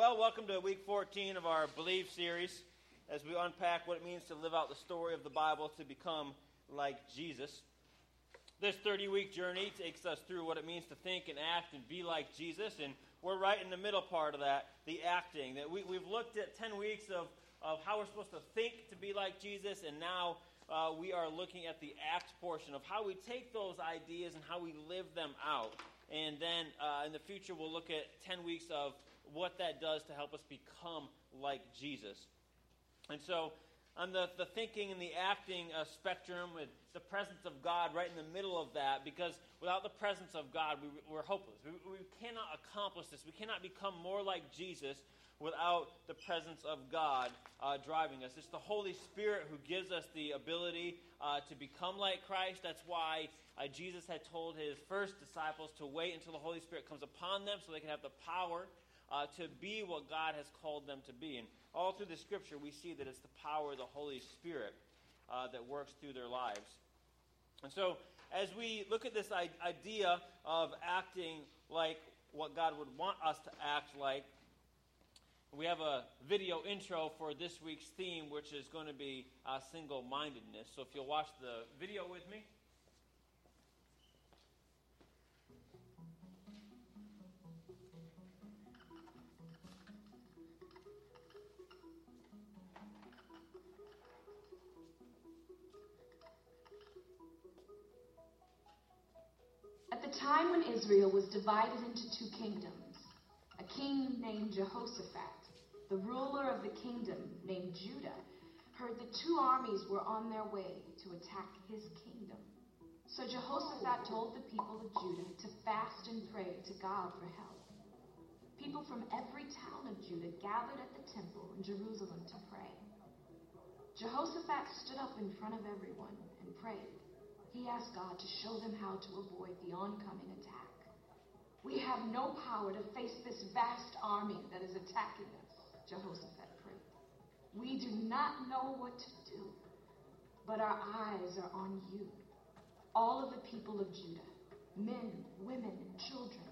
Well, welcome to week 14 of our Believe series as we unpack what it means to live out the story of the Bible to become like Jesus. This 30 week journey takes us through what it means to think and act and be like Jesus, and we're right in the middle part of that, the acting. That we, have looked at 10 weeks of, of how we're supposed to think to be like Jesus, and now uh, we are looking at the act portion of how we take those ideas and how we live them out. And then uh, in the future, we'll look at 10 weeks of what that does to help us become like Jesus. And so, on the, the thinking and the acting uh, spectrum, with the presence of God right in the middle of that, because without the presence of God, we, we're hopeless. We, we cannot accomplish this. We cannot become more like Jesus without the presence of God uh, driving us. It's the Holy Spirit who gives us the ability uh, to become like Christ. That's why uh, Jesus had told his first disciples to wait until the Holy Spirit comes upon them so they can have the power uh, to be what God has called them to be. And all through the scripture, we see that it's the power of the Holy Spirit uh, that works through their lives. And so, as we look at this idea of acting like what God would want us to act like, we have a video intro for this week's theme, which is going to be uh, single mindedness. So, if you'll watch the video with me. Time when Israel was divided into two kingdoms, a king named Jehoshaphat, the ruler of the kingdom named Judah, heard that two armies were on their way to attack his kingdom. So Jehoshaphat told the people of Judah to fast and pray to God for help. People from every town of Judah gathered at the temple in Jerusalem to pray. Jehoshaphat stood up in front of everyone and prayed. He asked God to show them how to avoid the oncoming attack. We have no power to face this vast army that is attacking us, Jehoshaphat prayed. We do not know what to do, but our eyes are on you. All of the people of Judah, men, women, and children,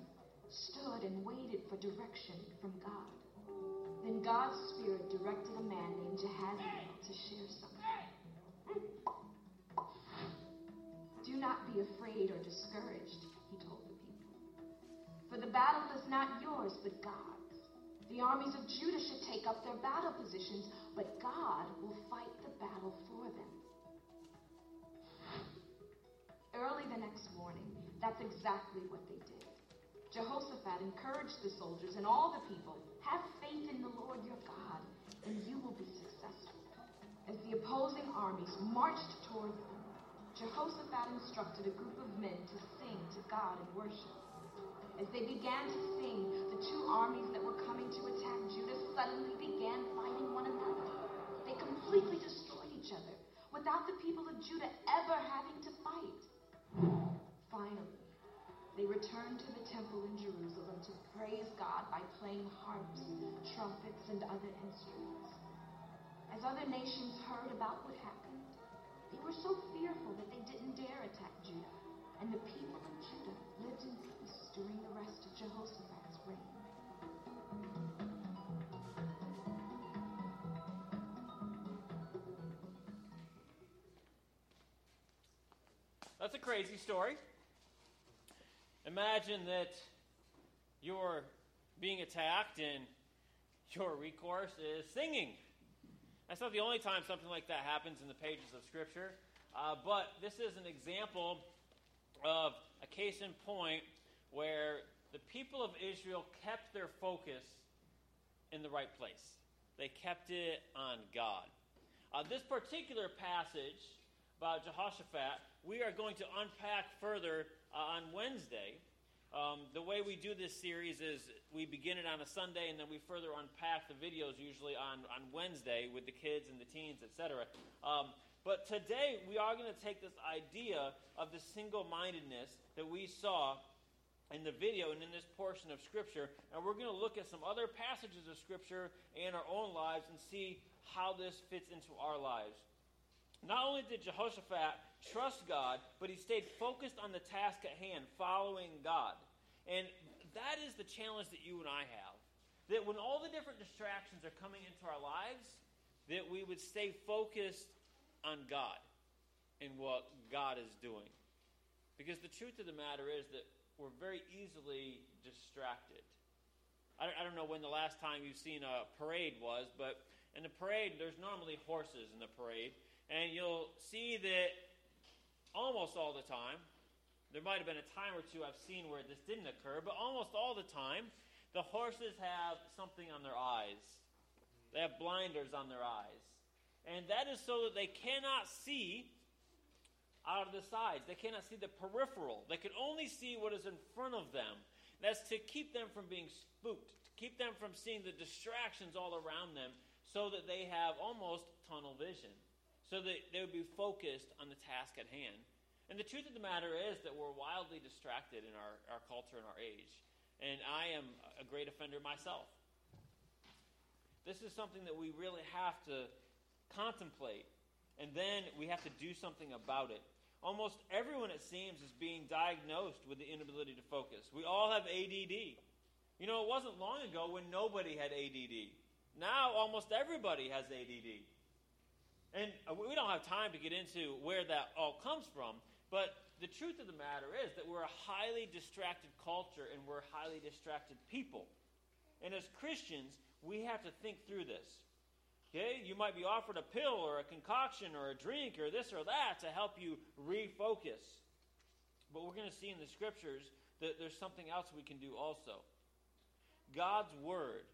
stood and waited for direction from God. Then God's Spirit directed a man named Jahaziel to share something. Not be afraid or discouraged, he told the people. For the battle is not yours, but God's. The armies of Judah should take up their battle positions, but God will fight the battle for them. Early the next morning, that's exactly what they did. Jehoshaphat encouraged the soldiers and all the people have faith in the Lord your God, and you will be successful. As the opposing armies marched toward them, Jehoshaphat instructed a group of men to sing to God in worship. As they began to sing, the two armies that were coming to attack Judah suddenly began fighting one another. They completely destroyed each other without the people of Judah ever having to fight. Finally, they returned to the temple in Jerusalem to praise God by playing harps, trumpets, and other instruments. As other nations heard about what happened, they were so fearful that they didn't dare attack Judah. And the people of Judah lived in peace during the rest of Jehoshaphat's reign. That's a crazy story. Imagine that you're being attacked and your recourse is singing. That's not the only time something like that happens in the pages of Scripture, uh, but this is an example of a case in point where the people of Israel kept their focus in the right place. They kept it on God. Uh, this particular passage about Jehoshaphat, we are going to unpack further uh, on Wednesday. Um, the way we do this series is we begin it on a Sunday and then we further unpack the videos usually on, on Wednesday with the kids and the teens, etc. Um, but today we are going to take this idea of the single mindedness that we saw in the video and in this portion of Scripture, and we're going to look at some other passages of Scripture in our own lives and see how this fits into our lives. Not only did Jehoshaphat trust God, but he stayed focused on the task at hand, following God. And that is the challenge that you and I have. that when all the different distractions are coming into our lives, that we would stay focused on God and what God is doing. Because the truth of the matter is that we're very easily distracted. I don't, know when the last time you've seen a parade was, but in the parade, there's normally horses in the parade. And you'll see that almost all the time, there might have been a time or two I've seen where this didn't occur, but almost all the time, the horses have something on their eyes. They have blinders on their eyes. And that is so that they cannot see out of the sides. They cannot see the peripheral. They can only see what is in front of them. That's to keep them from being spooked, to keep them from seeing the distractions all around them, so that they have almost tunnel vision, so that they would be focused on the task at hand. And the truth of the matter is that we're wildly distracted in our, our culture and our age. And I am a great offender myself. This is something that we really have to contemplate, and then we have to do something about it. Almost everyone, it seems, is being diagnosed with the inability to focus. We all have ADD. You know, it wasn't long ago when nobody had ADD. Now, almost everybody has ADD. And uh, we don't have time to get into where that all comes from, but the truth of the matter is that we're a highly distracted culture and we're highly distracted people. And as Christians, we have to think through this. Okay? You might be offered a pill or a concoction or a drink or this or that to help you refocus. But we're going to see in the scriptures that there's something else we can do also. God's word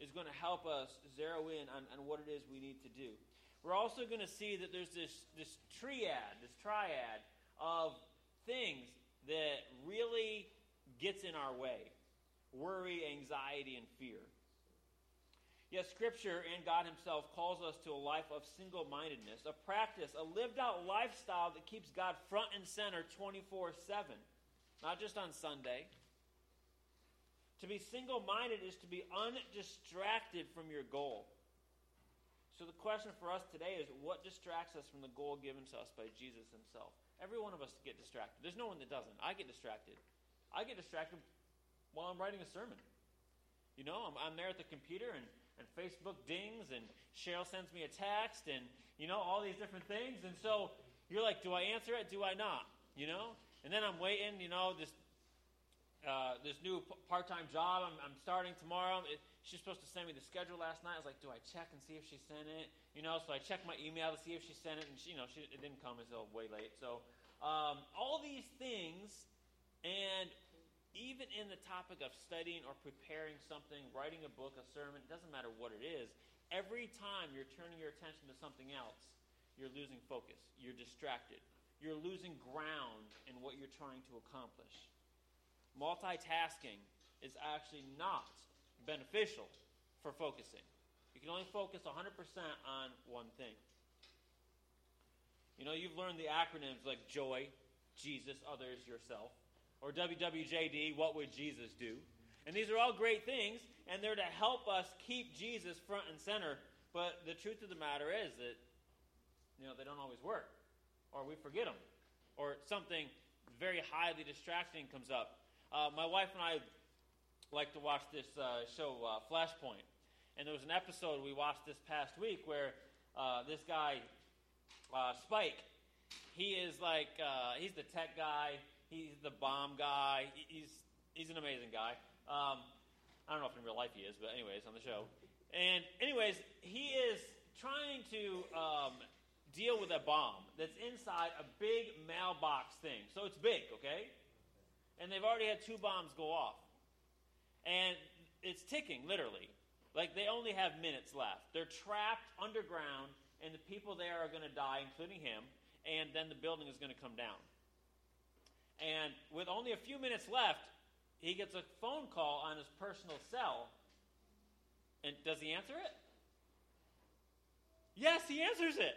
is going to help us zero in on, on what it is we need to do. We're also going to see that there's this, this triad, this triad of things that really gets in our way worry, anxiety, and fear. Yet, Scripture and God Himself calls us to a life of single mindedness, a practice, a lived out lifestyle that keeps God front and center 24 7, not just on Sunday. To be single minded is to be undistracted from your goal. So, the question for us today is what distracts us from the goal given to us by Jesus Himself? Every one of us get distracted. There's no one that doesn't. I get distracted. I get distracted while I'm writing a sermon. You know, I'm, I'm there at the computer and, and Facebook dings and Cheryl sends me a text and, you know, all these different things. And so you're like, do I answer it? Do I not? You know? And then I'm waiting, you know, this uh, this new part-time job I'm, I'm starting tomorrow. It, she's supposed to send me the schedule last night. I was like, do I check and see if she sent it? You know, so I checked my email to see if she sent it, and she, you know, she, it didn't come until way late. So um, all these things, and even in the topic of studying or preparing something, writing a book, a sermon, it doesn't matter what it is. Every time you're turning your attention to something else, you're losing focus. You're distracted. You're losing ground in what you're trying to accomplish multitasking is actually not beneficial for focusing. You can only focus 100% on one thing. You know, you've learned the acronyms like JOY, Jesus, others, yourself, or WWJD, what would Jesus do? And these are all great things, and they're to help us keep Jesus front and center. But the truth of the matter is that, you know, they don't always work, or we forget them, or something very highly distracting comes up. Uh, my wife and I like to watch this uh, show, uh, Flashpoint. And there was an episode we watched this past week where uh, this guy, uh, Spike, he is like, uh, he's the tech guy, he's the bomb guy, he's, he's an amazing guy. Um, I don't know if in real life he is, but anyways, on the show. And anyways, he is trying to um, deal with a bomb that's inside a big mailbox thing. So it's big, okay? and they've already had two bombs go off. And it's ticking, literally. Like they only have minutes left. They're trapped underground, and the people there are going to die, including him, and then the building is going to come down. And with only a few minutes left, he gets a phone call on his personal cell. And does he answer it? Yes, he answers it.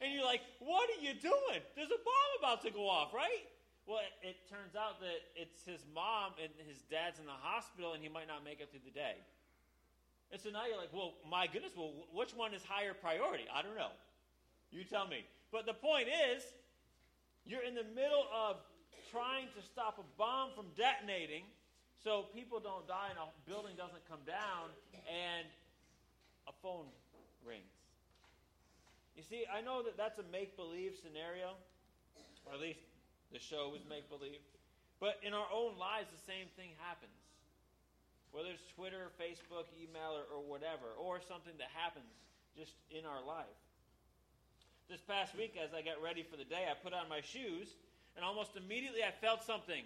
And you're like, what are you doing? There's a bomb about to go off, right? Well, it, it, turns out that it's his mom and his dad's in the hospital, and he might not make it through the day. And so now you're like, well, my goodness, well, which one is higher priority? I don't know. You tell me. But the point is, you're in the middle of trying to stop a bomb from detonating, so people don't die and a building doesn't come down and a phone rings. You see, I know that that's a make believe scenario, or at least the show was make believe. But in our own lives, the same thing happens. Whether it's Twitter, Facebook, email, or, or whatever, or something that happens just in our life. This past week, as I got ready for the day, I put on my shoes, and almost immediately I felt something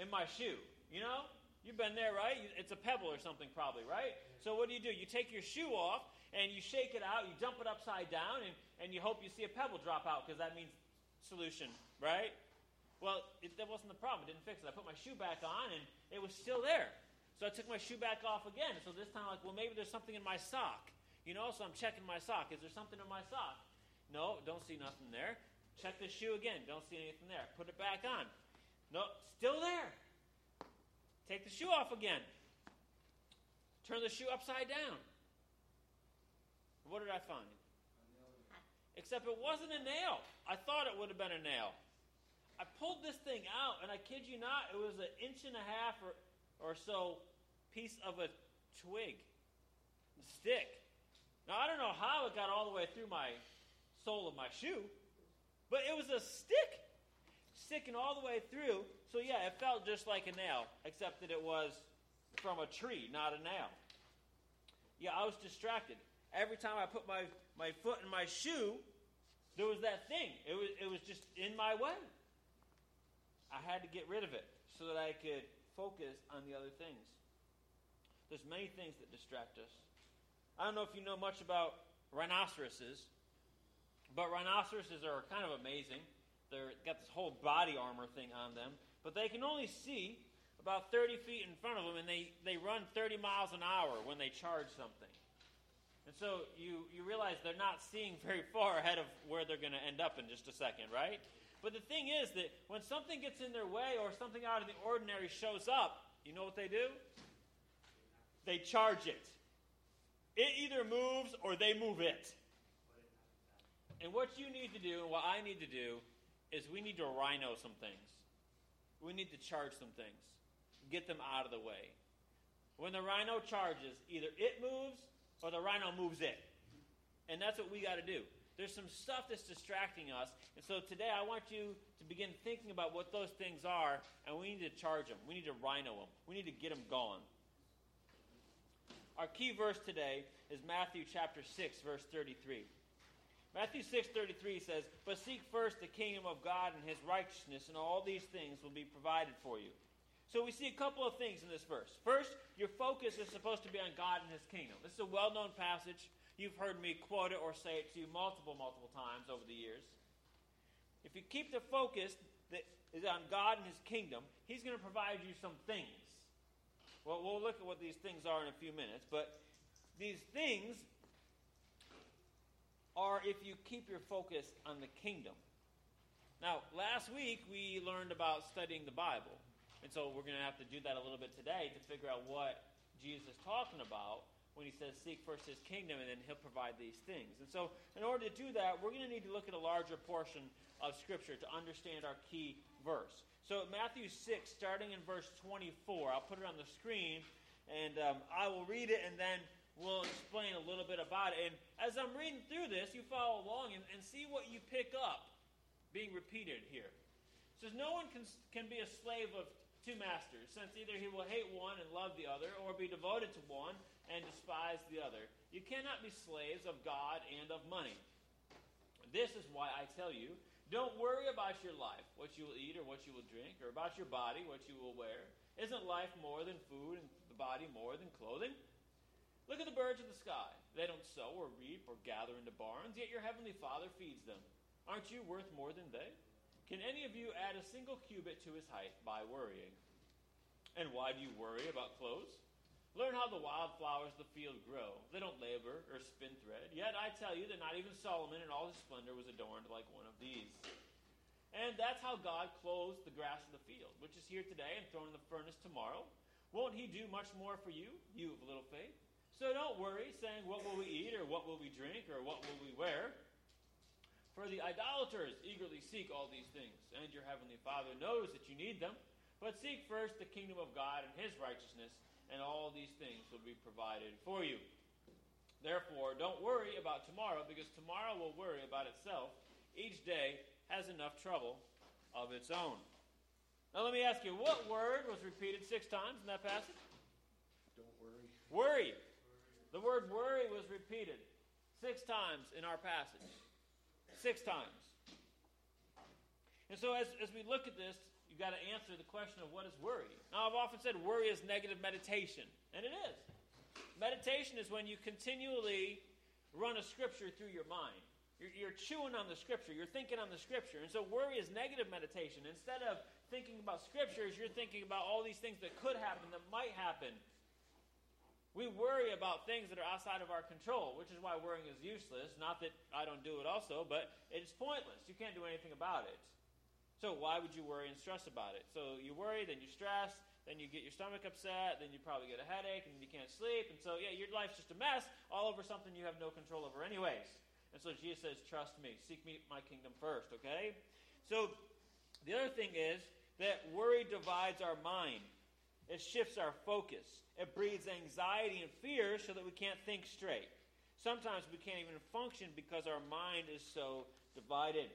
in my shoe. You know? You've been there, right? It's a pebble or something, probably, right? So, what do you do? You take your shoe off, and you shake it out, you dump it upside down, and, and you hope you see a pebble drop out because that means solution, right? Well, it, that wasn't the problem. It didn't fix it. I put my shoe back on, and it was still there. So I took my shoe back off again. So this time, I'm like, well, maybe there's something in my sock. You know, so I'm checking my sock. Is there something in my sock? No, don't see nothing there. Check the shoe again. Don't see anything there. Put it back on. No, still there. Take the shoe off again. Turn the shoe upside down. What did I find? Except it wasn't a nail. I thought it would have been a nail. I pulled this thing out, and I kid you not, it was an inch and a half or, or so piece of a twig, a stick. Now, I don't know how it got all the way through my sole of my shoe, but it was a stick sticking all the way through. So, yeah, it felt just like a nail, except that it was from a tree, not a nail. Yeah, I was distracted every time I put my, my foot in my shoe, there was that thing. It was, it was just in my way. I had to get rid of it so that I could focus on the other things. There's many things that distract us. I don't know if you know much about rhinoceroses, but rhinoceroses are kind of amazing. They've got this whole body armor thing on them, but they can only see about 30 feet in front of them, and they, they run 30 miles an hour when they charge something. And so you, you realize they're not seeing very far ahead of where they're going to end up in just a second, right? But the thing is that when something gets in their way or something out of the ordinary shows up, you know what they do? They charge it. It either moves or they move it. And what you need to do and what I need to do is we need to rhino some things. We need to charge some things. Get them out of the way. When the rhino charges, either it moves or the rhino moves it. And that's what we got to do. There's some stuff that's distracting us. And so today I want you to begin thinking about what those things are, and we need to charge them. We need to rhino them. We need to get them going. Our key verse today is Matthew chapter 6, verse 33. Matthew 6:33 says, "But seek first the kingdom of God and his righteousness, and all these things will be provided for you." So we see a couple of things in this verse. First, your focus is supposed to be on God and His kingdom. This is a well known passage. You've heard me quote it or say it to you multiple, multiple times over the years. If you keep the focus that is on God and His kingdom, He's going to provide you some things. Well, we'll look at what these things are in a few minutes, but these things are if you keep your focus on the kingdom. Now, last week we learned about studying the Bible. And so we're going to have to do that a little bit today to figure out what Jesus is talking about when he says, Seek first his kingdom, and then he'll provide these things. And so, in order to do that, we're going to need to look at a larger portion of Scripture to understand our key verse. So, Matthew 6, starting in verse 24, I'll put it on the screen, and um, I will read it, and then we'll explain a little bit about it. And as I'm reading through this, you follow along and, and see what you pick up being repeated here. It says, No one can, can be a slave of two masters, since either he will hate one and love the other, or be devoted to one and despise the other. You cannot be slaves of God and of money. This is why I tell you don't worry about your life, what you will eat or what you will drink, or about your body, what you will wear. Isn't life more than food and the body more than clothing? Look at the birds of the sky. They don't sow or reap or gather into barns, yet your heavenly Father feeds them. Aren't you worth more than they? Can any of you add a single cubit to his height by worrying? And why do you worry about clothes? Learn how the wildflowers of the field grow. They don't labor or spin thread. Yet I tell you that not even Solomon in all his splendor was adorned like one of these. And that's how God clothes the grass of the field, which is here today and thrown in the furnace tomorrow. Won't he do much more for you, you of little faith? So don't worry, saying, What will we eat, or what will we drink, or what will we wear? For the idolaters eagerly seek all these things, and your heavenly Father knows that you need them. But seek first the kingdom of God and his righteousness, and all these things will be provided for you. Therefore, don't worry about tomorrow, because tomorrow will worry about itself. Each day has enough trouble of its own. Now, let me ask you, what word was repeated six times in that passage? Don't worry. Worry. The word worry was repeated six times in our passage. Six times. And so, as, as we look at this, you've got to answer the question of what is worry. Now, I've often said worry is negative meditation, and it is. Meditation is when you continually run a scripture through your mind. You're, you're, chewing on the scripture. You're thinking on the scripture. And so worry is negative meditation. Instead of thinking about scriptures, you're thinking about all these things that could happen, that might happen. We worry about things that are outside of our control, which is why worrying is useless. Not that I don't do it also, but it's pointless. You can't do anything about it. So why would you worry and stress about it? So you worry, then you stress, then you get your stomach upset, then you probably get a headache, and you can't sleep. And so, yeah, your life's just a mess all over something you have no control over, anyways. And so Jesus says, Trust me, seek me my kingdom first, okay? So the other thing is that worry divides our mind, it shifts our focus, it breeds anxiety and fear so that we can't think straight. Sometimes we can't even function because our mind is so divided.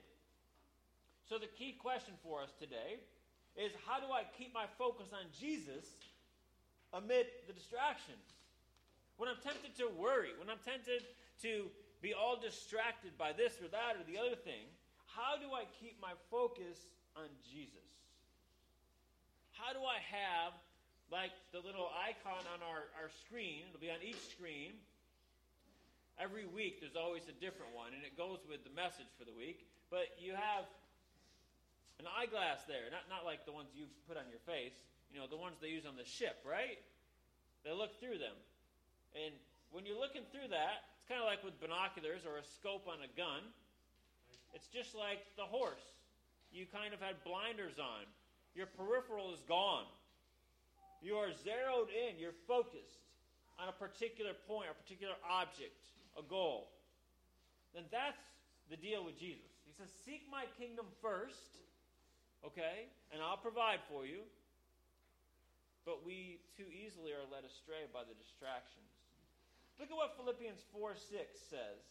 So the key question for us today is how do I keep my focus on Jesus amid the distractions? When I'm tempted to worry, when I'm tempted to be all distracted by this or that or the other thing, how do I keep my focus on Jesus? How do I have, like the little icon on our, our screen, it'll be on each screen. Every week there's always a different one, and it goes with the message for the week. But you have an eyeglass there, not, not like the ones you put on your face, you know, the ones they use on the ship, right? They look through them. And when you're looking through that, it's kind of like with binoculars or a scope on a gun. It's just like the horse. You kind of had blinders on. Your peripheral is gone. You are zeroed in. You're focused on a particular point, a particular object, a goal. Then that's the deal with Jesus. He says, Seek my kingdom first, okay, and I'll provide for you. But we too easily are led astray by the distractions. Look at what Philippians 4 6 says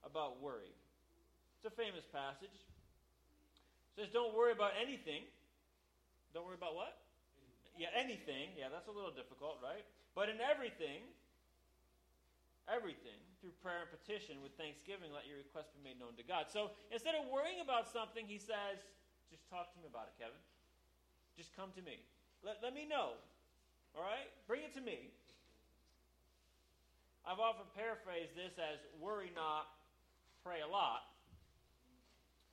about worry. It's a famous passage. It says, Don't worry about anything. Don't worry about what? Yeah, anything. Yeah, that's a little difficult, right? But in everything, everything, through prayer and petition with thanksgiving, let your request be made known to God. So instead of worrying about something, he says, Talk to me about it, Kevin. Just come to me. Let, let me know. All right? Bring it to me. I've often paraphrased this as worry not, pray a lot.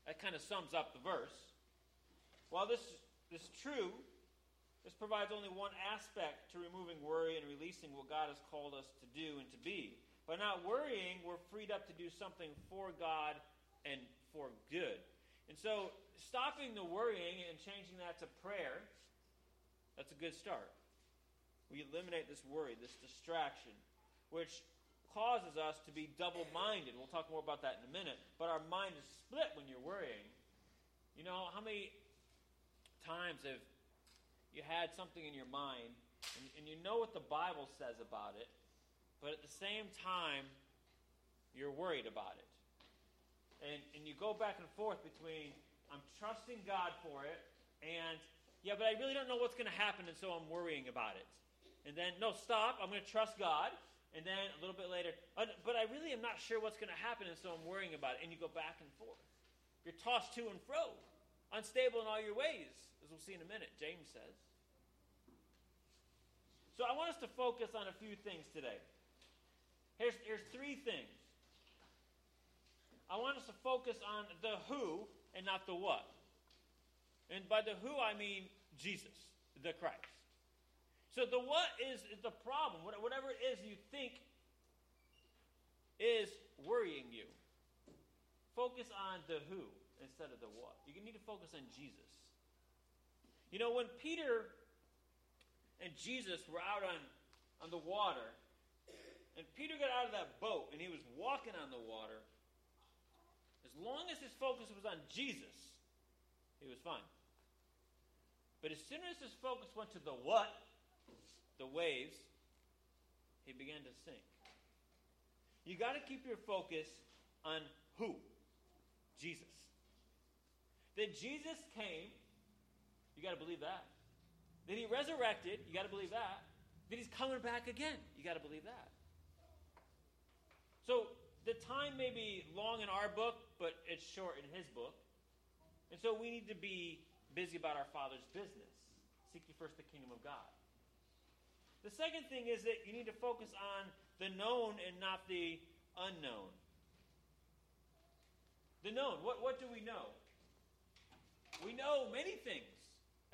That kind of sums up the verse. While this is true, this provides only one aspect to removing worry and releasing what God has called us to do and to be. By not worrying, we're freed up to do something for God and for good. And so, stopping the worrying and changing that to prayer, that's a good start. We eliminate this worry, this distraction which causes us to be double minded. We'll talk more about that in a minute. But our mind is split when you're worrying. You know, how many times have you had something in your mind and, and you know what the Bible says about it, but at the same time, you're worried about it? And, and you go back and forth between, I'm trusting God for it, and yeah, but I really don't know what's going to happen, and so I'm worrying about it. And then, no, stop, I'm going to trust God. And then a little bit later, but I really am not sure what's going to happen, and so I'm worrying about it. And you go back and forth. You're tossed to and fro, unstable in all your ways, as we'll see in a minute, James says. So I want us to focus on a few things today. Here's, here's three things. I want us to focus on the who and not the what. And by the who, I mean Jesus, the Christ. So the what is, the problem. Whatever it is you think is worrying you. Focus on the who instead of the what. You need to focus on Jesus. You know, when Peter and Jesus were out on, on the water, and Peter got out of that boat and he was walking on the water, as long as his focus was on Jesus, he was fine. But as soon as his focus went to the what, the waves, he began to sink. You got to keep your focus on who? Jesus. That Jesus came, you got to believe that. That he resurrected, you got to believe that. That he's coming back again, you got to believe that. So the time may be long in our book, but it's short in his book. And so we need to be busy about our Father's business. Seek ye first the kingdom of God. The second thing is that you need to focus on the known and not the unknown. The known. What, what do we know? We know many things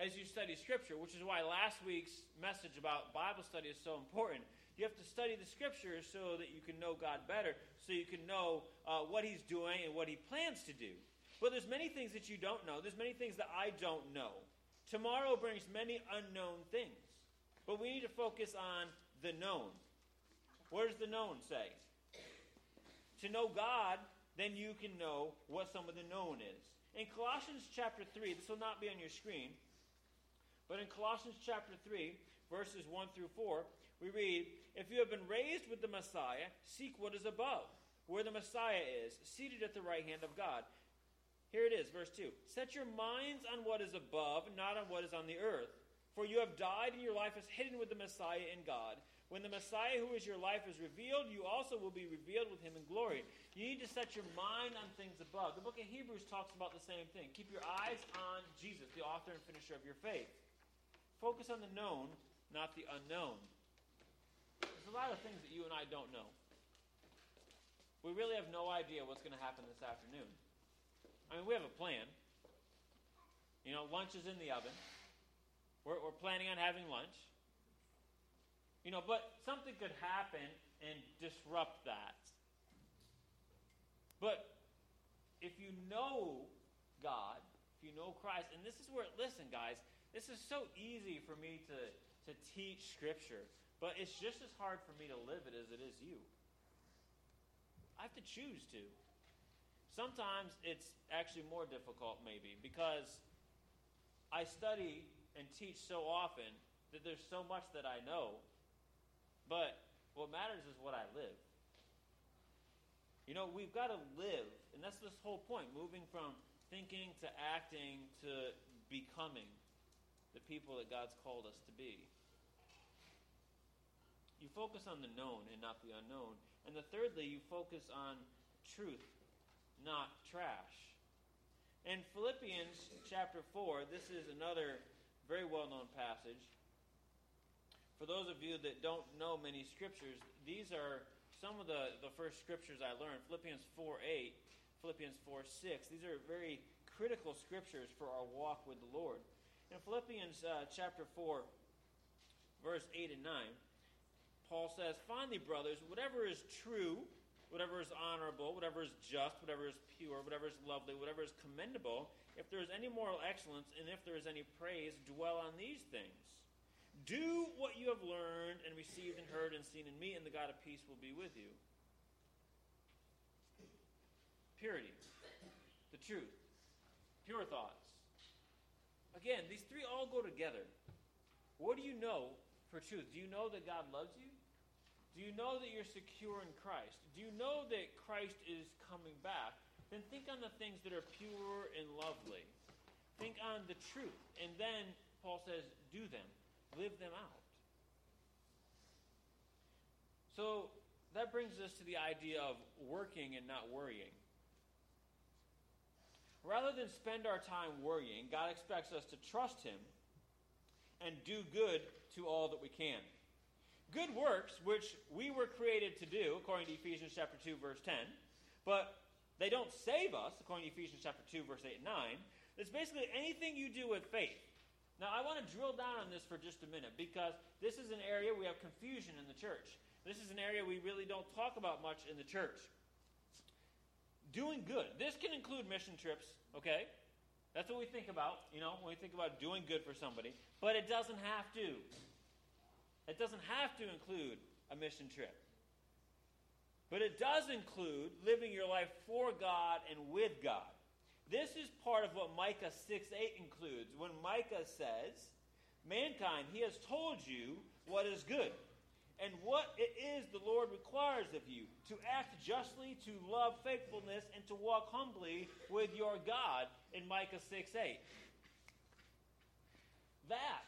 as you study Scripture, which is why last week's message about Bible study is so important. You have to study the Scriptures so that you can know God better, so you can know uh, what He's doing and what He plans to do. But there's many things that you don't know. There's many things that I don't know. Tomorrow brings many unknown things. But we need to focus on the known. What does the known say? To know God, then you can know what some of the known is. In Colossians chapter 3, this will not be on your screen, but in Colossians chapter 3, verses 1 through 4, we read, If you have been raised with the Messiah, seek what is above, where the Messiah is, seated at the right hand of God. Here it is, verse 2. Set your minds on what is above, not on what is on the earth. For you have died, and your life is hidden with the Messiah in God. When the Messiah, who is your life, is revealed, you also will be revealed with him in glory. You need to set your mind on things above. The book of Hebrews talks about the same thing. Keep your eyes on Jesus, the author and finisher of your faith. Focus on the known, not the unknown. A lot of things that you and I don't know. We really have no idea what's going to happen this afternoon. I mean, we have a plan. You know, lunch is in the oven. We're, we're planning on having lunch. You know, but something could happen and disrupt that. But if you know God, if you know Christ, and this is where, listen, guys, this is so easy for me to, to teach Scripture, but it's just as hard for me to live it as it is you. I have to choose to. Sometimes it's actually more difficult, maybe, because I study and teach so often that there's so much that I know, but what matters is what I live. You know, we've got to live, and that's this whole point moving from thinking to acting to becoming the people that God's called us to be. You focus on the known and not the unknown. And the thirdly, you focus on truth not trash. In Philippians chapter 4, this is another very well known passage. For those of you that don't know many scriptures, these are some of the, the first scriptures I learned. Philippians 4 8, Philippians 4 6. These are very critical scriptures for our walk with the Lord. In Philippians uh, chapter 4, verse 8 and 9, Paul says, Finally, brothers, whatever is true, whatever is honorable, whatever is just, whatever is pure, whatever is lovely, whatever is commendable, if there is any moral excellence, and if there is any praise, dwell on these things. Do what you have learned and received and heard and seen in me, and the God of peace will be with you. Purity, the truth, pure thoughts. Again, these three all go together. What do you know for truth? Do you know that God loves you? Do you know that you're secure in Christ? Do you know that Christ is coming back? Then think on the things that are pure and lovely. Think on the truth. And then Paul says, do them, live them out. So that brings us to the idea of working and not worrying. Rather than spend our time worrying, God expects us to trust Him and do good to all that we can good works, which we were created to do, according to Ephesians chapter 2, verse 10, but they don't save us, according to Ephesians chapter 2, verse 8 and 9. It's basically anything you do with faith. Now, I want to drill down on this for just a minute because this is an area we have confusion in the church. This is an area we really don't talk about much in the church. Doing good. This can include mission trips, okay? That's what we think about, you know, when we think about doing good for somebody, but it doesn't have to. It doesn't have to include a mission trip. But it does include living your life for God and with God. This is part of what Micah 6 8 includes. When Micah says, Mankind, he has told you what is good and what it is the Lord requires of you to act justly, to love faithfulness, and to walk humbly with your God in Micah 6 8. That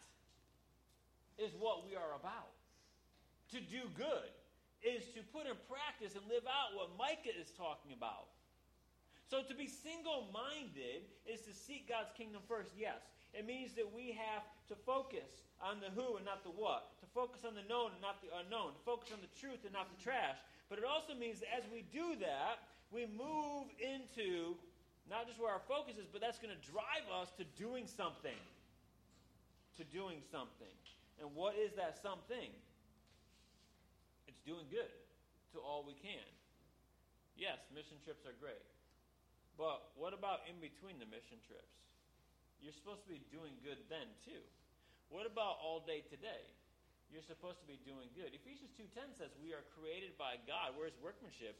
is what we are about. To do good is to put in practice and live out what Micah is talking about. So to be single minded is to seek God's kingdom first, yes. It means that we have to focus on the who and not the what, to focus on the known and not the unknown, to focus on the truth and not the trash. But it also means that as we do that, we move into not just where our focus is, but that's going to drive us to doing something. To doing something. And what is that something? It's doing good to all we can. Yes, mission trips are great. But what about in between the mission trips? You're supposed to be doing good then too. What about all day today? You're supposed to be doing good. Ephesians 2:10 says we are created by God, where's workmanship,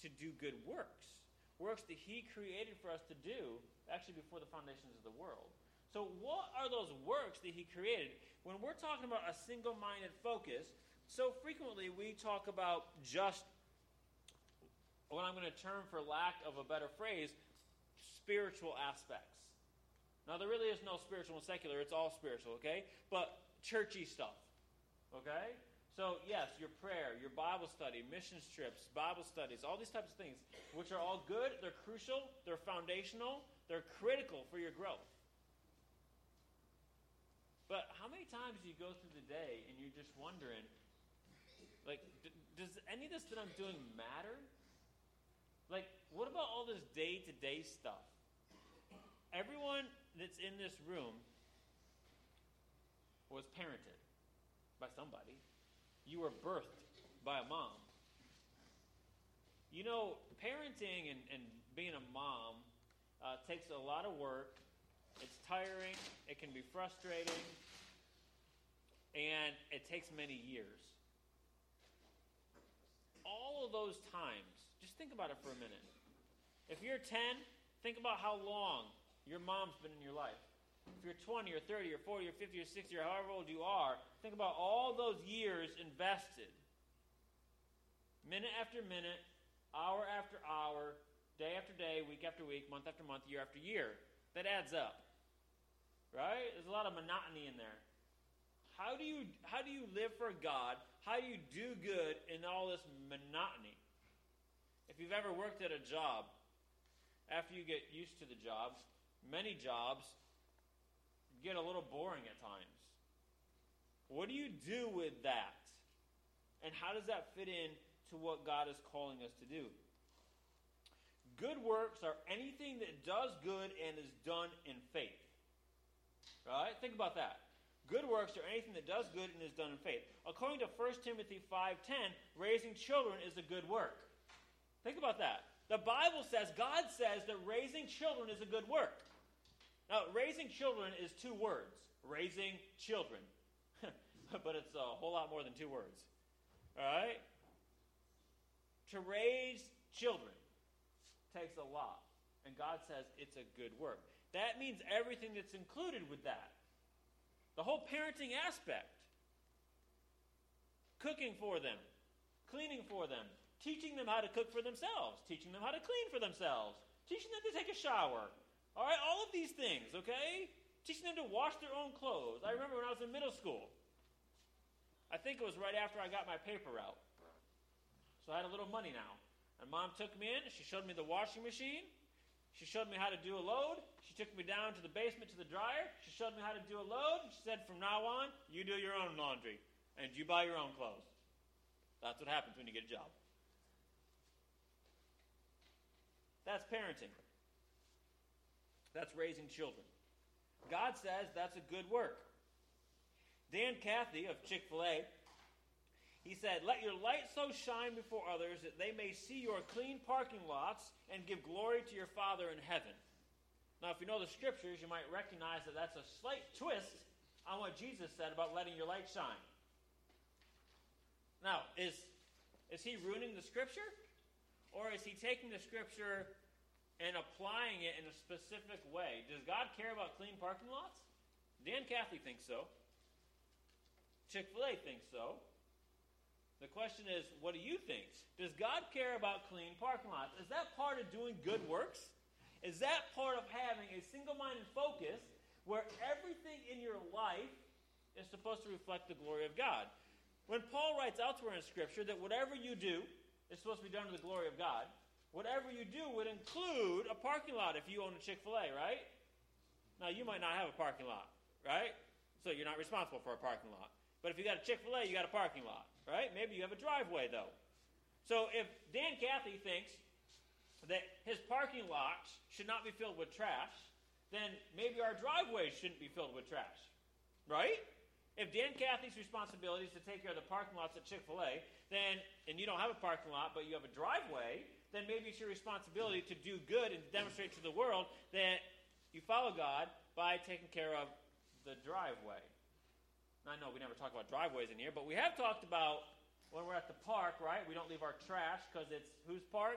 to do good works. Works that he created for us to do actually before the foundations of the world. So what are those works that he created? When we're talking about a single-minded focus, so frequently we talk about just what I'm going to term, for lack of a better phrase, spiritual aspects. Now, there really is no spiritual and secular, it's all spiritual, okay? But churchy stuff, okay? So, yes, your prayer, your Bible study, missions trips, Bible studies, all these types of things, which are all good, they're crucial, they're foundational, they're critical for your growth. But how many times do you go through the day and you're just wondering, like, d- does any of this that I'm doing matter? Like, what about all this day to day stuff? Everyone that's in this room was parented by somebody. You were birthed by a mom. You know, parenting and, and being a mom uh, takes a lot of work. It's tiring, it can be frustrating, and it takes many years. All of those times just think about it for a minute. If you're 10, think about how long your mom's been in your life. If you're 20 or 30 or 40 or 50 or 60 or however old you are, think about all those years invested. Minute after minute, hour after hour, day after day, week after week, month after month, year after year. That adds up. Right? There's a lot of monotony in there. How do you how do you live for God? How do you do good in all this monotony? If you've ever worked at a job, after you get used to the job, many jobs get a little boring at times. What do you do with that? And how does that fit in to what God is calling us to do? Good works are anything that does good and is done in faith. Right? Think about that. Good works are anything that does good and is done in faith. According to 1 Timothy 5:10, raising children is a good work. Think about that. The Bible says, God says that raising children is a good work. Now, raising children is two words raising children. but it's a whole lot more than two words. All right? To raise children takes a lot. And God says it's a good work. That means everything that's included with that. The whole parenting aspect. Cooking for them, cleaning for them, teaching them how to cook for themselves, teaching them how to clean for themselves, teaching them to take a shower. All right, all of these things, okay? Teaching them to wash their own clothes. I remember when I was in middle school. I think it was right after I got my paper out. So I had a little money now. And mom took me in. She showed me the washing machine. She showed me how to do a load. She took me down to the basement to the dryer. She showed me how to do a load. She said, from now on, you do your own laundry and you buy your own clothes. That's what happens when you get a job. That's parenting. That's raising children. God says that's a good work. Dan Cathy of Chick fil A, he said, Let your light so shine before others that they may see your clean parking lots and give glory to your Father in heaven. Now, if you know the scriptures, you might recognize that that's a slight twist on what Jesus said about letting your light shine. Now, is, is he ruining the scripture? Or is he taking the scripture and applying it in a specific way. Does God care about clean parking lots? Dan Cathy thinks so. Chick fil A thinks so. The question is, what do you think? Does God care about clean parking lots? Is that part of doing good works? Is that part of having a single minded focus where everything in your life is supposed to reflect the glory of God? When Paul writes elsewhere in Scripture that whatever you do is supposed to be done to the glory of God, whatever you do would include a parking lot if you own a Chick fil A, right? Now, you might not have a parking lot, right? So you're not responsible for a parking lot. But if you got a Chick fil A, you got a parking lot right? Maybe you have a driveway, though. So if Dan Cathy thinks that his parking lots should not be filled with trash, then maybe our driveways shouldn't be filled with trash, right? If Dan Cathy's responsibility is to take care of the parking lots at Chick fil A, then, and you don't have a parking lot, but you have a driveway, then maybe it's your responsibility to do good and demonstrate to the world that you follow God by taking care of the driveway. I know we never talk about driveways in here, but we have talked about when we're at the park, right? We don't leave our trash because it's whose park?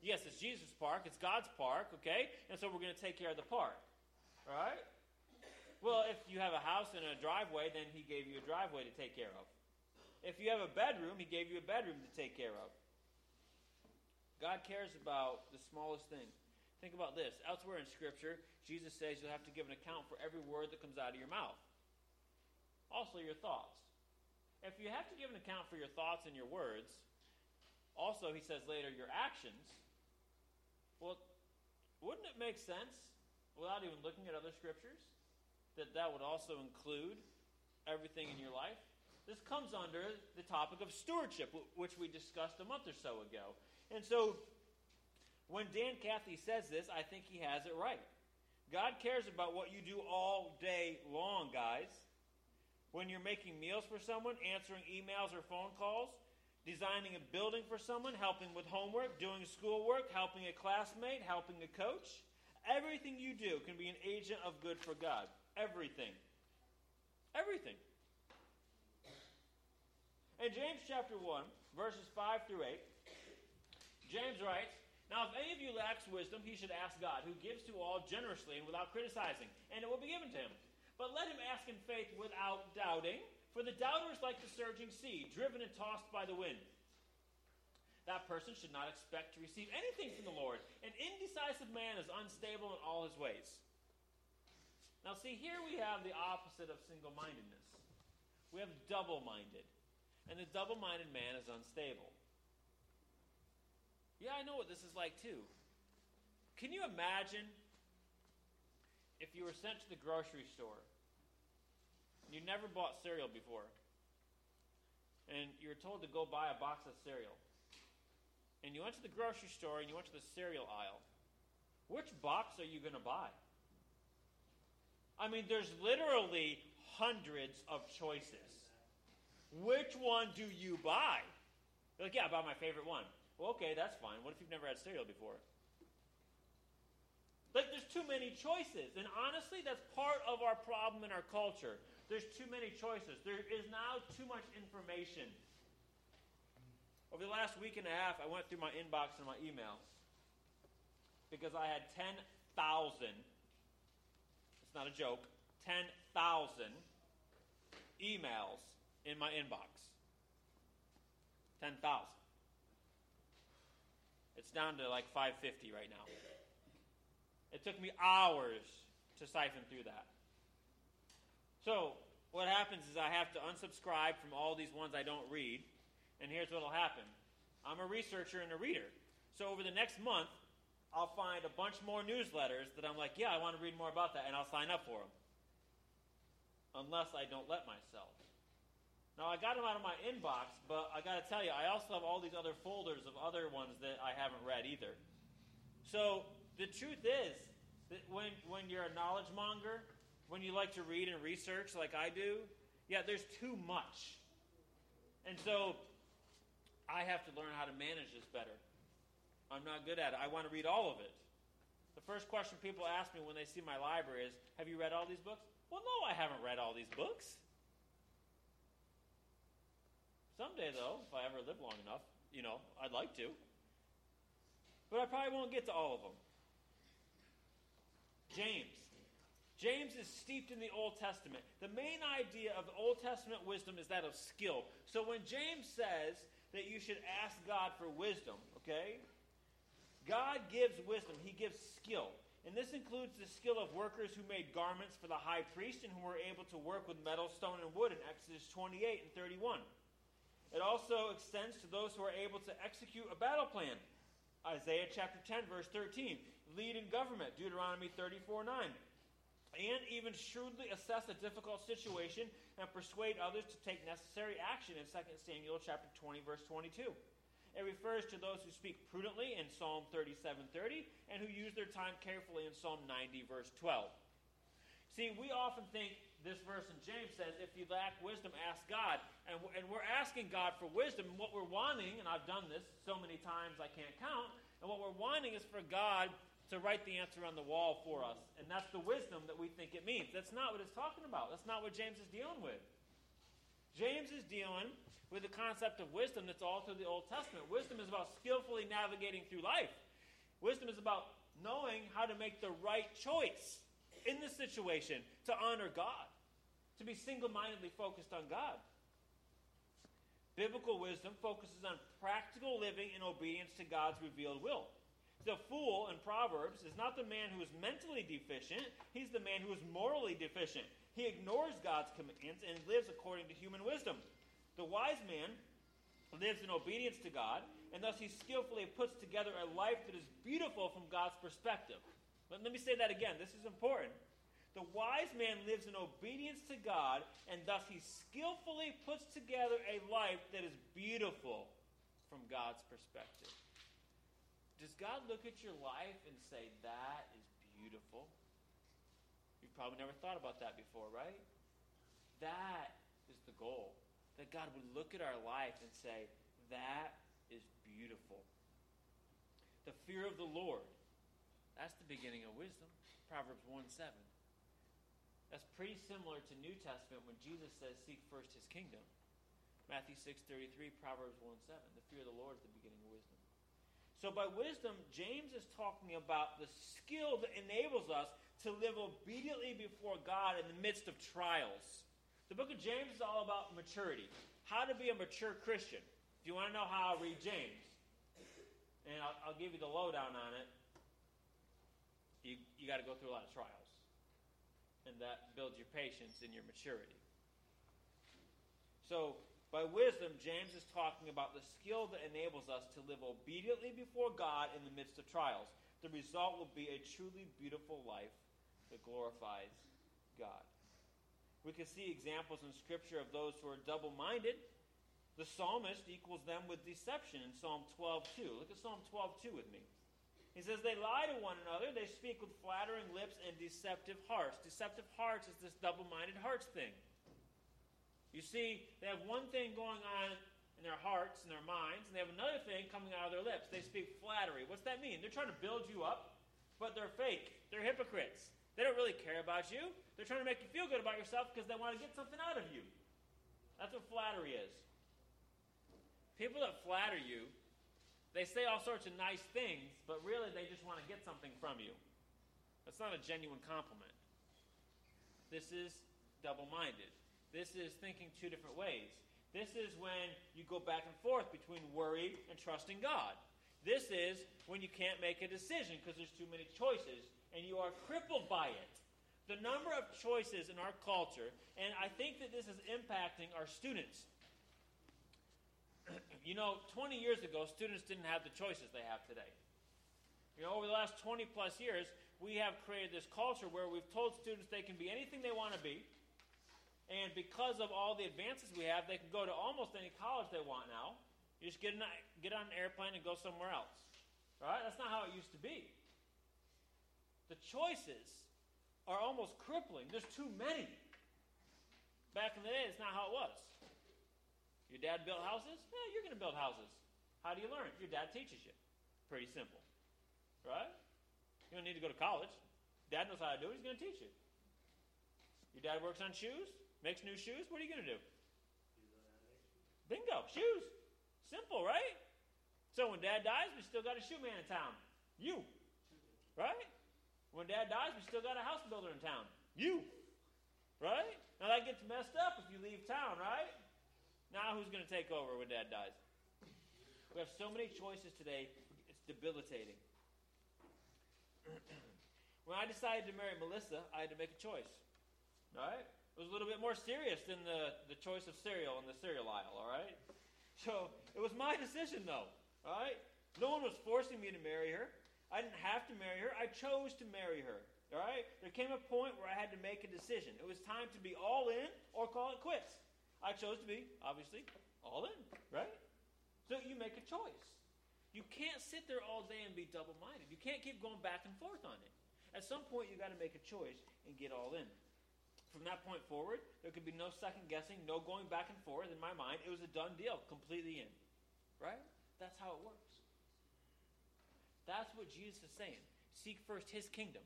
Yes, it's Jesus' park. It's God's park, okay? And so we're going to take care of the park, right? Well, if you have a house and a driveway, then He gave you a driveway to take care of. If you have a bedroom, He gave you a bedroom to take care of. God cares about the smallest thing. Think about this. Elsewhere in Scripture, Jesus says you'll have to give an account for every word that comes out of your mouth also your thoughts. If you have to give an account for your thoughts and your words, also, he says later, your actions, well, wouldn't it make sense, without even looking at other scriptures, that that would also include everything in your life? This comes under the topic of stewardship, which we discussed a month or so ago. And so, when Dan Cathy says this, I think he has it right. God cares about what you do all day long, guys when you're making meals for someone, answering emails or phone calls, designing a building for someone, helping with homework, doing schoolwork, helping a classmate, helping a coach. Everything you do can be an agent of good for God. Everything. Everything. In James chapter 1, verses 5 through 8, James writes, Now if any of you lacks wisdom, he should ask God, who gives to all generously and without criticizing, and it will be given to him. But let him ask in faith without doubting, for the doubter is like the surging sea, driven and tossed by the wind. That person should not expect to receive anything from the Lord. An indecisive man is unstable in all his ways. Now, see, here we have the opposite of single mindedness. We have double minded. And the double minded man is unstable. Yeah, I know what this is like too. Can you imagine if you were sent to the grocery store, you never bought cereal before, and you were told to go buy a box of cereal, and you went to the grocery store and you went to the cereal aisle, which box are you going to buy? I mean, there's literally hundreds of choices. Which one do you buy? You're like, yeah, I bought my favorite one. Well, okay, that's fine. What if you've never had cereal before? Like, there's too many choices. And honestly, that's part of our problem in our culture. There's too many choices. There is now too much information. Over the last week and a half, I went through my inbox and my emails because I had 10,000, it's not a joke, 10,000 emails in my inbox. 10,000. It's down to like 550 right now. It took me hours to siphon through that. So, what happens is I have to unsubscribe from all these ones I don't read, and here's what will happen I'm a researcher and a reader. So, over the next month, I'll find a bunch more newsletters that I'm like, yeah, I want to read more about that, and I'll sign up for them. Unless I don't let myself. Now, I got them out of my inbox, but I got to tell you, I also have all these other folders of other ones that I haven't read either. So, the truth is that when, when you're a knowledge monger, when you like to read and research like I do, yeah, there's too much. And so I have to learn how to manage this better. I'm not good at it. I want to read all of it. The first question people ask me when they see my library is Have you read all these books? Well, no, I haven't read all these books. Someday, though, if I ever live long enough, you know, I'd like to. but I probably won't get to all of them. James. James is steeped in the Old Testament. The main idea of Old Testament wisdom is that of skill. So when James says that you should ask God for wisdom, okay? God gives wisdom, He gives skill. And this includes the skill of workers who made garments for the high priest and who were able to work with metal, stone, and wood in Exodus 28 and 31. It also extends to those who are able to execute a battle plan. Isaiah chapter 10, verse 13. Lead in government, Deuteronomy 34 9 and even shrewdly assess a difficult situation and persuade others to take necessary action in 2 Samuel chapter 20 verse 22. It refers to those who speak prudently in Psalm 37:30 and who use their time carefully in Psalm 90 verse 12. See, we often think this verse in James says, if you lack wisdom, ask God. And, and we're asking God for wisdom. And what we're wanting, and I've done this so many times I can't count, and what we're wanting is for God to write the answer on the wall for us. And that's the wisdom that we think it means. That's not what it's talking about. That's not what James is dealing with. James is dealing with the concept of wisdom that's all through the Old Testament. Wisdom is about skillfully navigating through life. Wisdom is about knowing how to make the right choice in the situation to honor God, to be single mindedly focused on God. Biblical wisdom focuses on practical living in obedience to God's revealed will. The fool in Proverbs is not the man who is mentally deficient, he's the man who is morally deficient. He ignores God's commands and lives according to human wisdom. The wise man lives in obedience to God, and thus he skillfully puts together a life that is beautiful from God's perspective. Let, let me say that again. This is important. The wise man lives in obedience to God, and thus he skillfully puts together a life that is beautiful from God's perspective. Does God look at your life and say, that is beautiful? You've probably never thought about that before, right? That is the goal. That God would look at our life and say, that is beautiful. The fear of the Lord. That's the beginning of wisdom. Proverbs 1 7. That's pretty similar to New Testament when Jesus says, seek first his kingdom. Matthew 6 33, Proverbs 1 7. The fear of the Lord is the beginning of wisdom. So, by wisdom, James is talking about the skill that enables us to live obediently before God in the midst of trials. The book of James is all about maturity, how to be a mature Christian. If you want to know how, read James. And I'll, I'll give you the lowdown on it. You, you got to go through a lot of trials. And that builds your patience and your maturity. So, by wisdom, James is talking about the skill that enables us to live obediently before God in the midst of trials. The result will be a truly beautiful life that glorifies God. We can see examples in Scripture of those who are double minded. The psalmist equals them with deception in Psalm 12:2. Look at Psalm 12:2 with me. He says, They lie to one another, they speak with flattering lips and deceptive hearts. Deceptive hearts is this double minded hearts thing. You see, they have one thing going on in their hearts and their minds, and they have another thing coming out of their lips. They speak flattery. What's that mean? They're trying to build you up, but they're fake. They're hypocrites. They don't really care about you. They're trying to make you feel good about yourself because they want to get something out of you. That's what flattery is. People that flatter you, they say all sorts of nice things, but really they just want to get something from you. That's not a genuine compliment. This is double minded. This is thinking two different ways. This is when you go back and forth between worry and trusting God. This is when you can't make a decision because there's too many choices and you are crippled by it. The number of choices in our culture, and I think that this is impacting our students. you know, 20 years ago, students didn't have the choices they have today. You know, over the last 20 plus years, we have created this culture where we've told students they can be anything they want to be, and because of all the advances we have, they can go to almost any college they want now. You just get, get on an airplane and go somewhere else. Right? That's not how it used to be. The choices are almost crippling. There's too many. Back in the day, it's not how it was. Your dad built houses? Yeah, you're going to build houses. How do you learn? Your dad teaches you. Pretty simple. Right? You don't need to go to college. Dad knows how to do it. He's going to teach you. Your dad works on shoes? Makes new shoes? What are you going to do? Bingo, shoes. Simple, right? So when dad dies, we still got a shoe man in town. You. Right? When dad dies, we still got a house builder in town. You. Right? Now that gets messed up if you leave town, right? Now who's going to take over when dad dies? We have so many choices today, it's debilitating. when I decided to marry Melissa, I had to make a choice. Right? It was a little bit more serious than the, the choice of cereal in the cereal aisle, all right? So it was my decision, though. All right? No one was forcing me to marry her. I didn't have to marry her. I chose to marry her. All right? There came a point where I had to make a decision. It was time to be all in or call it quits. I chose to be, obviously, all in, right? So you make a choice. You can't sit there all day and be double minded. You can't keep going back and forth on it. At some point, you've got to make a choice and get all in. From that point forward, there could be no second guessing, no going back and forth. In my mind, it was a done deal, completely in. Right? That's how it works. That's what Jesus is saying. Seek first his kingdom.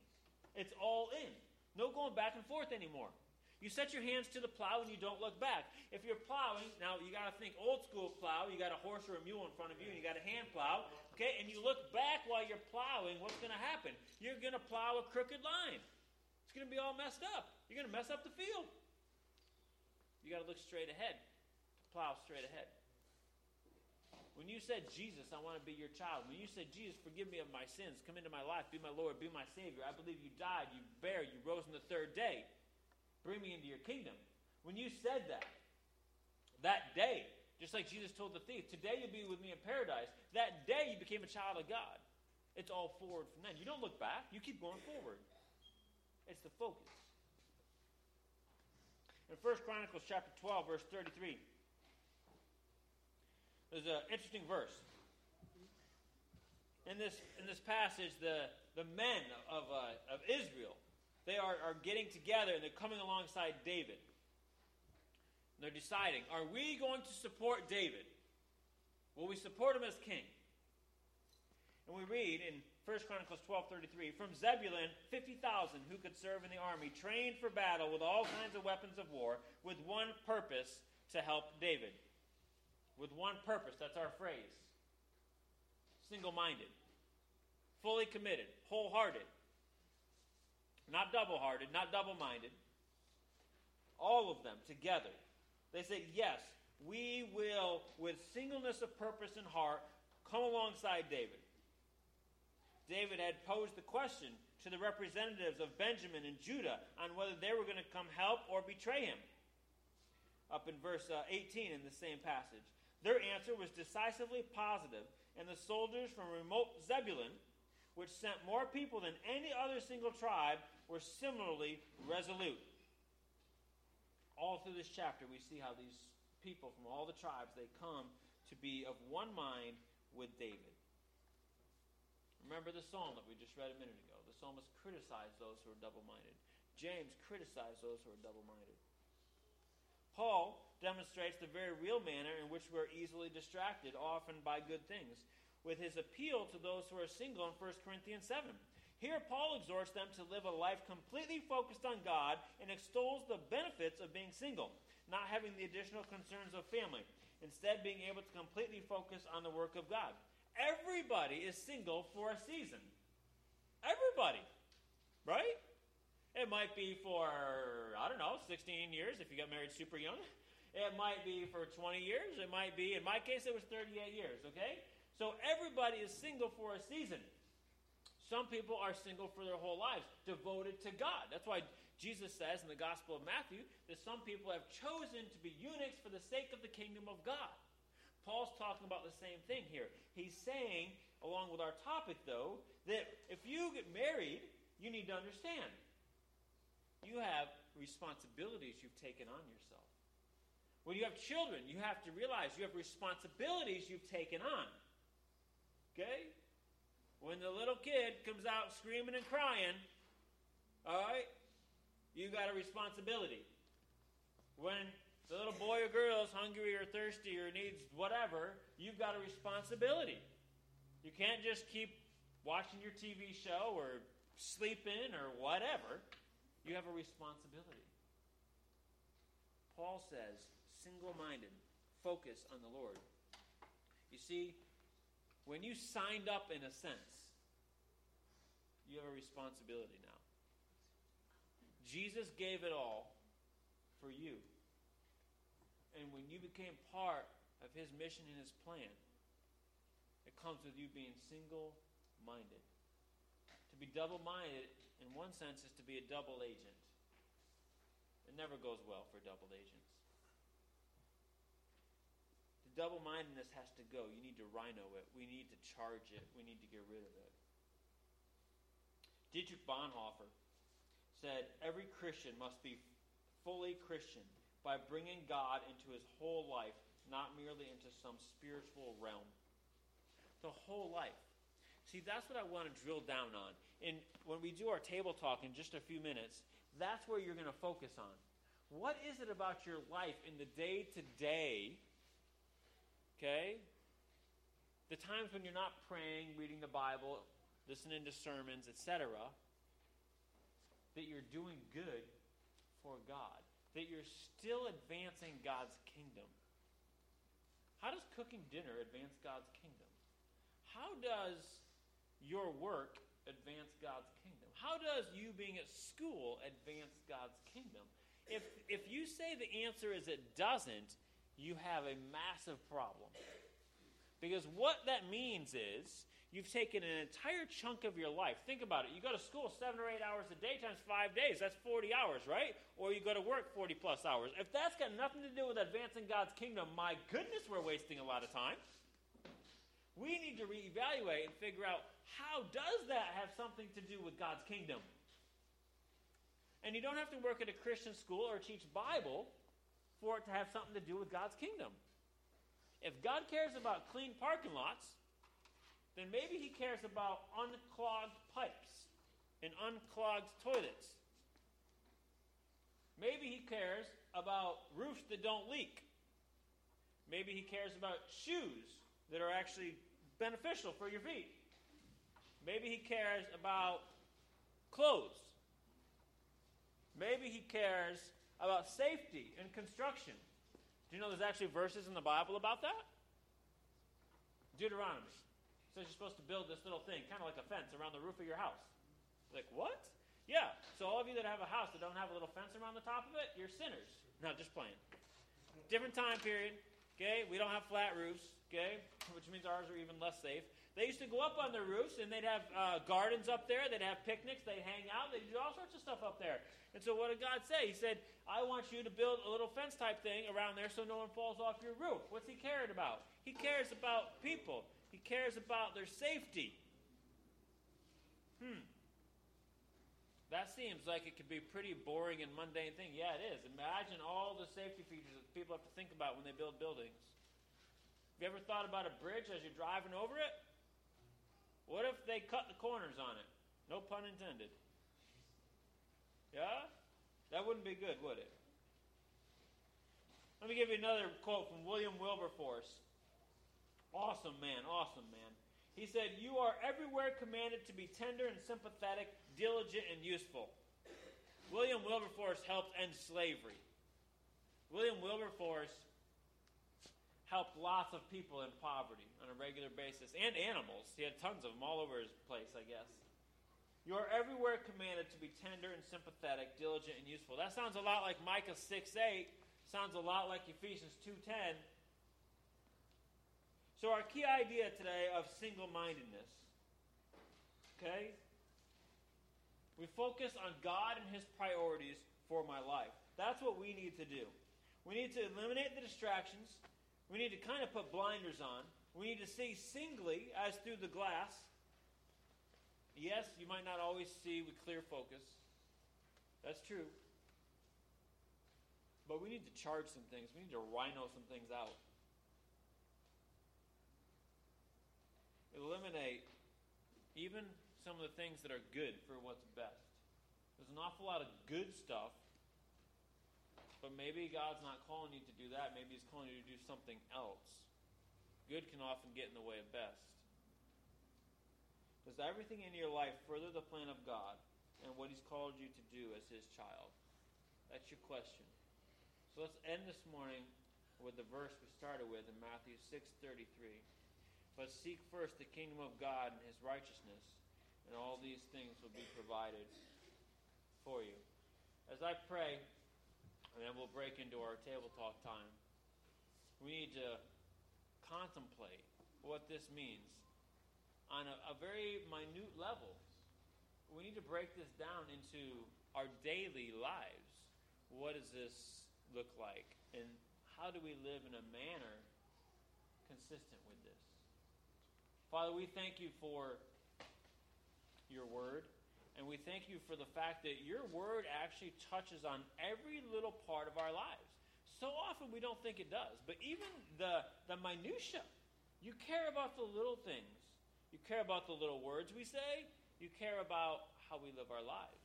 It's all in. No going back and forth anymore. You set your hands to the plow and you don't look back. If you're plowing, now you got to think old school plow. You got a horse or a mule in front of you and you got a hand plow. Okay, and you look back while you're plowing, what's going to happen? You're going to plow a crooked line. It's going to be all messed up. You're going to mess up the field. You got to look straight ahead, plow straight ahead. When you said, Jesus, I want to be your child, when you said, Jesus, forgive me of my sins, come into my life, be my Lord, be my Savior, I believe you died, you buried, you rose on the third day, bring me into your kingdom. When you said that, that day, just like Jesus told the thief, today you'll be with me in paradise, that day you became a child of God. It's all forward from then. You don't look back, you keep going forward. It's the focus. In 1 Chronicles chapter 12, verse 33, there's an interesting verse. In this, in this passage, the, the men of, uh, of Israel, they are, are getting together and they're coming alongside David. And they're deciding, are we going to support David? Will we support him as king? And we read in 1 Chronicles 12:33, from Zebulun 50,000 who could serve in the army, trained for battle with all kinds of weapons of war, with one purpose to help David with one purpose. That's our phrase. Single minded, fully committed, wholehearted, not double hearted, not double minded. All of them together. They say, Yes, we will, with singleness of purpose and heart, come alongside David. David had posed the question to the representatives of Benjamin and Judah on whether they were going to come help or betray him. Up in verse uh, 18 in the same passage. Their answer was decisively positive, and the soldiers from remote Zebulun, which sent more people than any other single tribe, were similarly resolute. All through this chapter, we see how these people from all the tribes they come to be of one mind with David. Remember the psalm that we just read a minute ago. The psalmist criticized those who are double minded. James criticized those who are double minded. Paul demonstrates the very real manner in which we're easily distracted, often by good things, with his appeal to those who are single in 1 Corinthians 7. Here, Paul exhorts them to live a life completely focused on God and extols the benefits of being single, not having the additional concerns of family, instead, being able to completely focus on the work of God. Everybody is single for a season. Everybody. Right? It might be for, I don't know, 16 years if you got married super young. It might be for 20 years. It might be, in my case, it was 38 years, okay? So everybody is single for a season. Some people are single for their whole lives, devoted to God. That's why Jesus says in the Gospel of Matthew that some people have chosen to be eunuchs for the sake of the kingdom of God. Paul's talking about the same thing here. He's saying, along with our topic, though, that if you get married, you need to understand you have responsibilities you've taken on yourself. When you have children, you have to realize you have responsibilities you've taken on. Okay? When the little kid comes out screaming and crying, all right, you got a responsibility. When the little boy or girl is hungry or thirsty or needs whatever, you've got a responsibility. You can't just keep watching your TV show or sleeping or whatever. You have a responsibility. Paul says, single minded, focus on the Lord. You see, when you signed up in a sense, you have a responsibility now. Jesus gave it all for you. And when you became part of his mission and his plan, it comes with you being single minded. To be double minded, in one sense, is to be a double agent. It never goes well for double agents. The double mindedness has to go. You need to rhino it. We need to charge it. We need to get rid of it. Dietrich Bonhoeffer said every Christian must be fully Christian by bringing God into his whole life, not merely into some spiritual realm. The whole life. See, that's what I want to drill down on. And when we do our table talk in just a few minutes, that's where you're going to focus on. What is it about your life in the day to day? Okay? The times when you're not praying, reading the Bible, listening to sermons, etc., that you're doing good for God, that you're still advancing God's kingdom. How does cooking dinner advance God's kingdom? How does your work advance God's kingdom? How does you being at school advance God's kingdom? If, if you say the answer is it doesn't, you have a massive problem. Because what that means is You've taken an entire chunk of your life. Think about it. You go to school seven or eight hours a day times five days. That's 40 hours, right? Or you go to work 40 plus hours. If that's got nothing to do with advancing God's kingdom, my goodness, we're wasting a lot of time. We need to reevaluate and figure out how does that have something to do with God's kingdom? And you don't have to work at a Christian school or teach Bible for it to have something to do with God's kingdom. If God cares about clean parking lots, then maybe he cares about unclogged pipes and unclogged toilets. Maybe he cares about roofs that don't leak. Maybe he cares about shoes that are actually beneficial for your feet. Maybe he cares about clothes. Maybe he cares about safety and construction. Do you know there's actually verses in the Bible about that? Deuteronomy says you're supposed to build this little thing, kind of like a fence around the roof of your house. Like, what? Yeah. So all of you that have a house that don't have a little fence around the top of it, you're sinners. No, just playing. Different time period. Okay, we don't have flat roofs. Okay, which means ours are even less safe. They used to go up on their roofs and they'd have uh, gardens up there. They'd have picnics. They'd hang out. They'd do all sorts of stuff up there. And so, what did God say? He said, "I want you to build a little fence type thing around there so no one falls off your roof." What's He cared about? He cares about people. He cares about their safety. Hmm. That seems like it could be a pretty boring and mundane thing. Yeah, it is. Imagine all the safety features that people have to think about when they build buildings. Have you ever thought about a bridge as you're driving over it? What if they cut the corners on it? No pun intended. Yeah? That wouldn't be good, would it? Let me give you another quote from William Wilberforce. Awesome man, awesome man. He said, You are everywhere commanded to be tender and sympathetic, diligent and useful. William Wilberforce helped end slavery. William Wilberforce helped lots of people in poverty on a regular basis and animals. He had tons of them all over his place, I guess. You are everywhere commanded to be tender and sympathetic, diligent and useful. That sounds a lot like Micah 6 8. Sounds a lot like Ephesians 2.10. So, our key idea today of single mindedness, okay? We focus on God and His priorities for my life. That's what we need to do. We need to eliminate the distractions. We need to kind of put blinders on. We need to see singly as through the glass. Yes, you might not always see with clear focus. That's true. But we need to charge some things. We need to rhino some things out. Eliminate even some of the things that are good for what's best. There's an awful lot of good stuff, but maybe God's not calling you to do that. Maybe He's calling you to do something else. Good can often get in the way of best. Does everything in your life further the plan of God and what He's called you to do as His child? That's your question. So let's end this morning with the verse we started with in Matthew 6:33. But seek first the kingdom of God and his righteousness, and all these things will be provided for you. As I pray, and then we'll break into our table talk time, we need to contemplate what this means on a, a very minute level. We need to break this down into our daily lives. What does this look like? And how do we live in a manner consistent with this? Father, we thank you for your word. And we thank you for the fact that your word actually touches on every little part of our lives. So often we don't think it does. But even the, the minutia, you care about the little things. You care about the little words we say. You care about how we live our lives.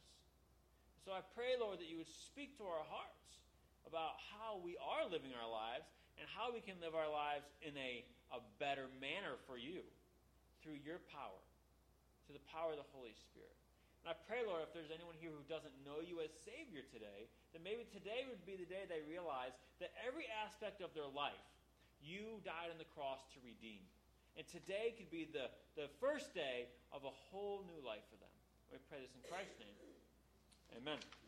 So I pray, Lord, that you would speak to our hearts about how we are living our lives and how we can live our lives in a, a better manner for you through your power, through the power of the Holy Spirit. And I pray, Lord, if there's anyone here who doesn't know you as Savior today, then maybe today would be the day they realize that every aspect of their life you died on the cross to redeem. And today could be the, the first day of a whole new life for them. We pray this in Christ's name. Amen.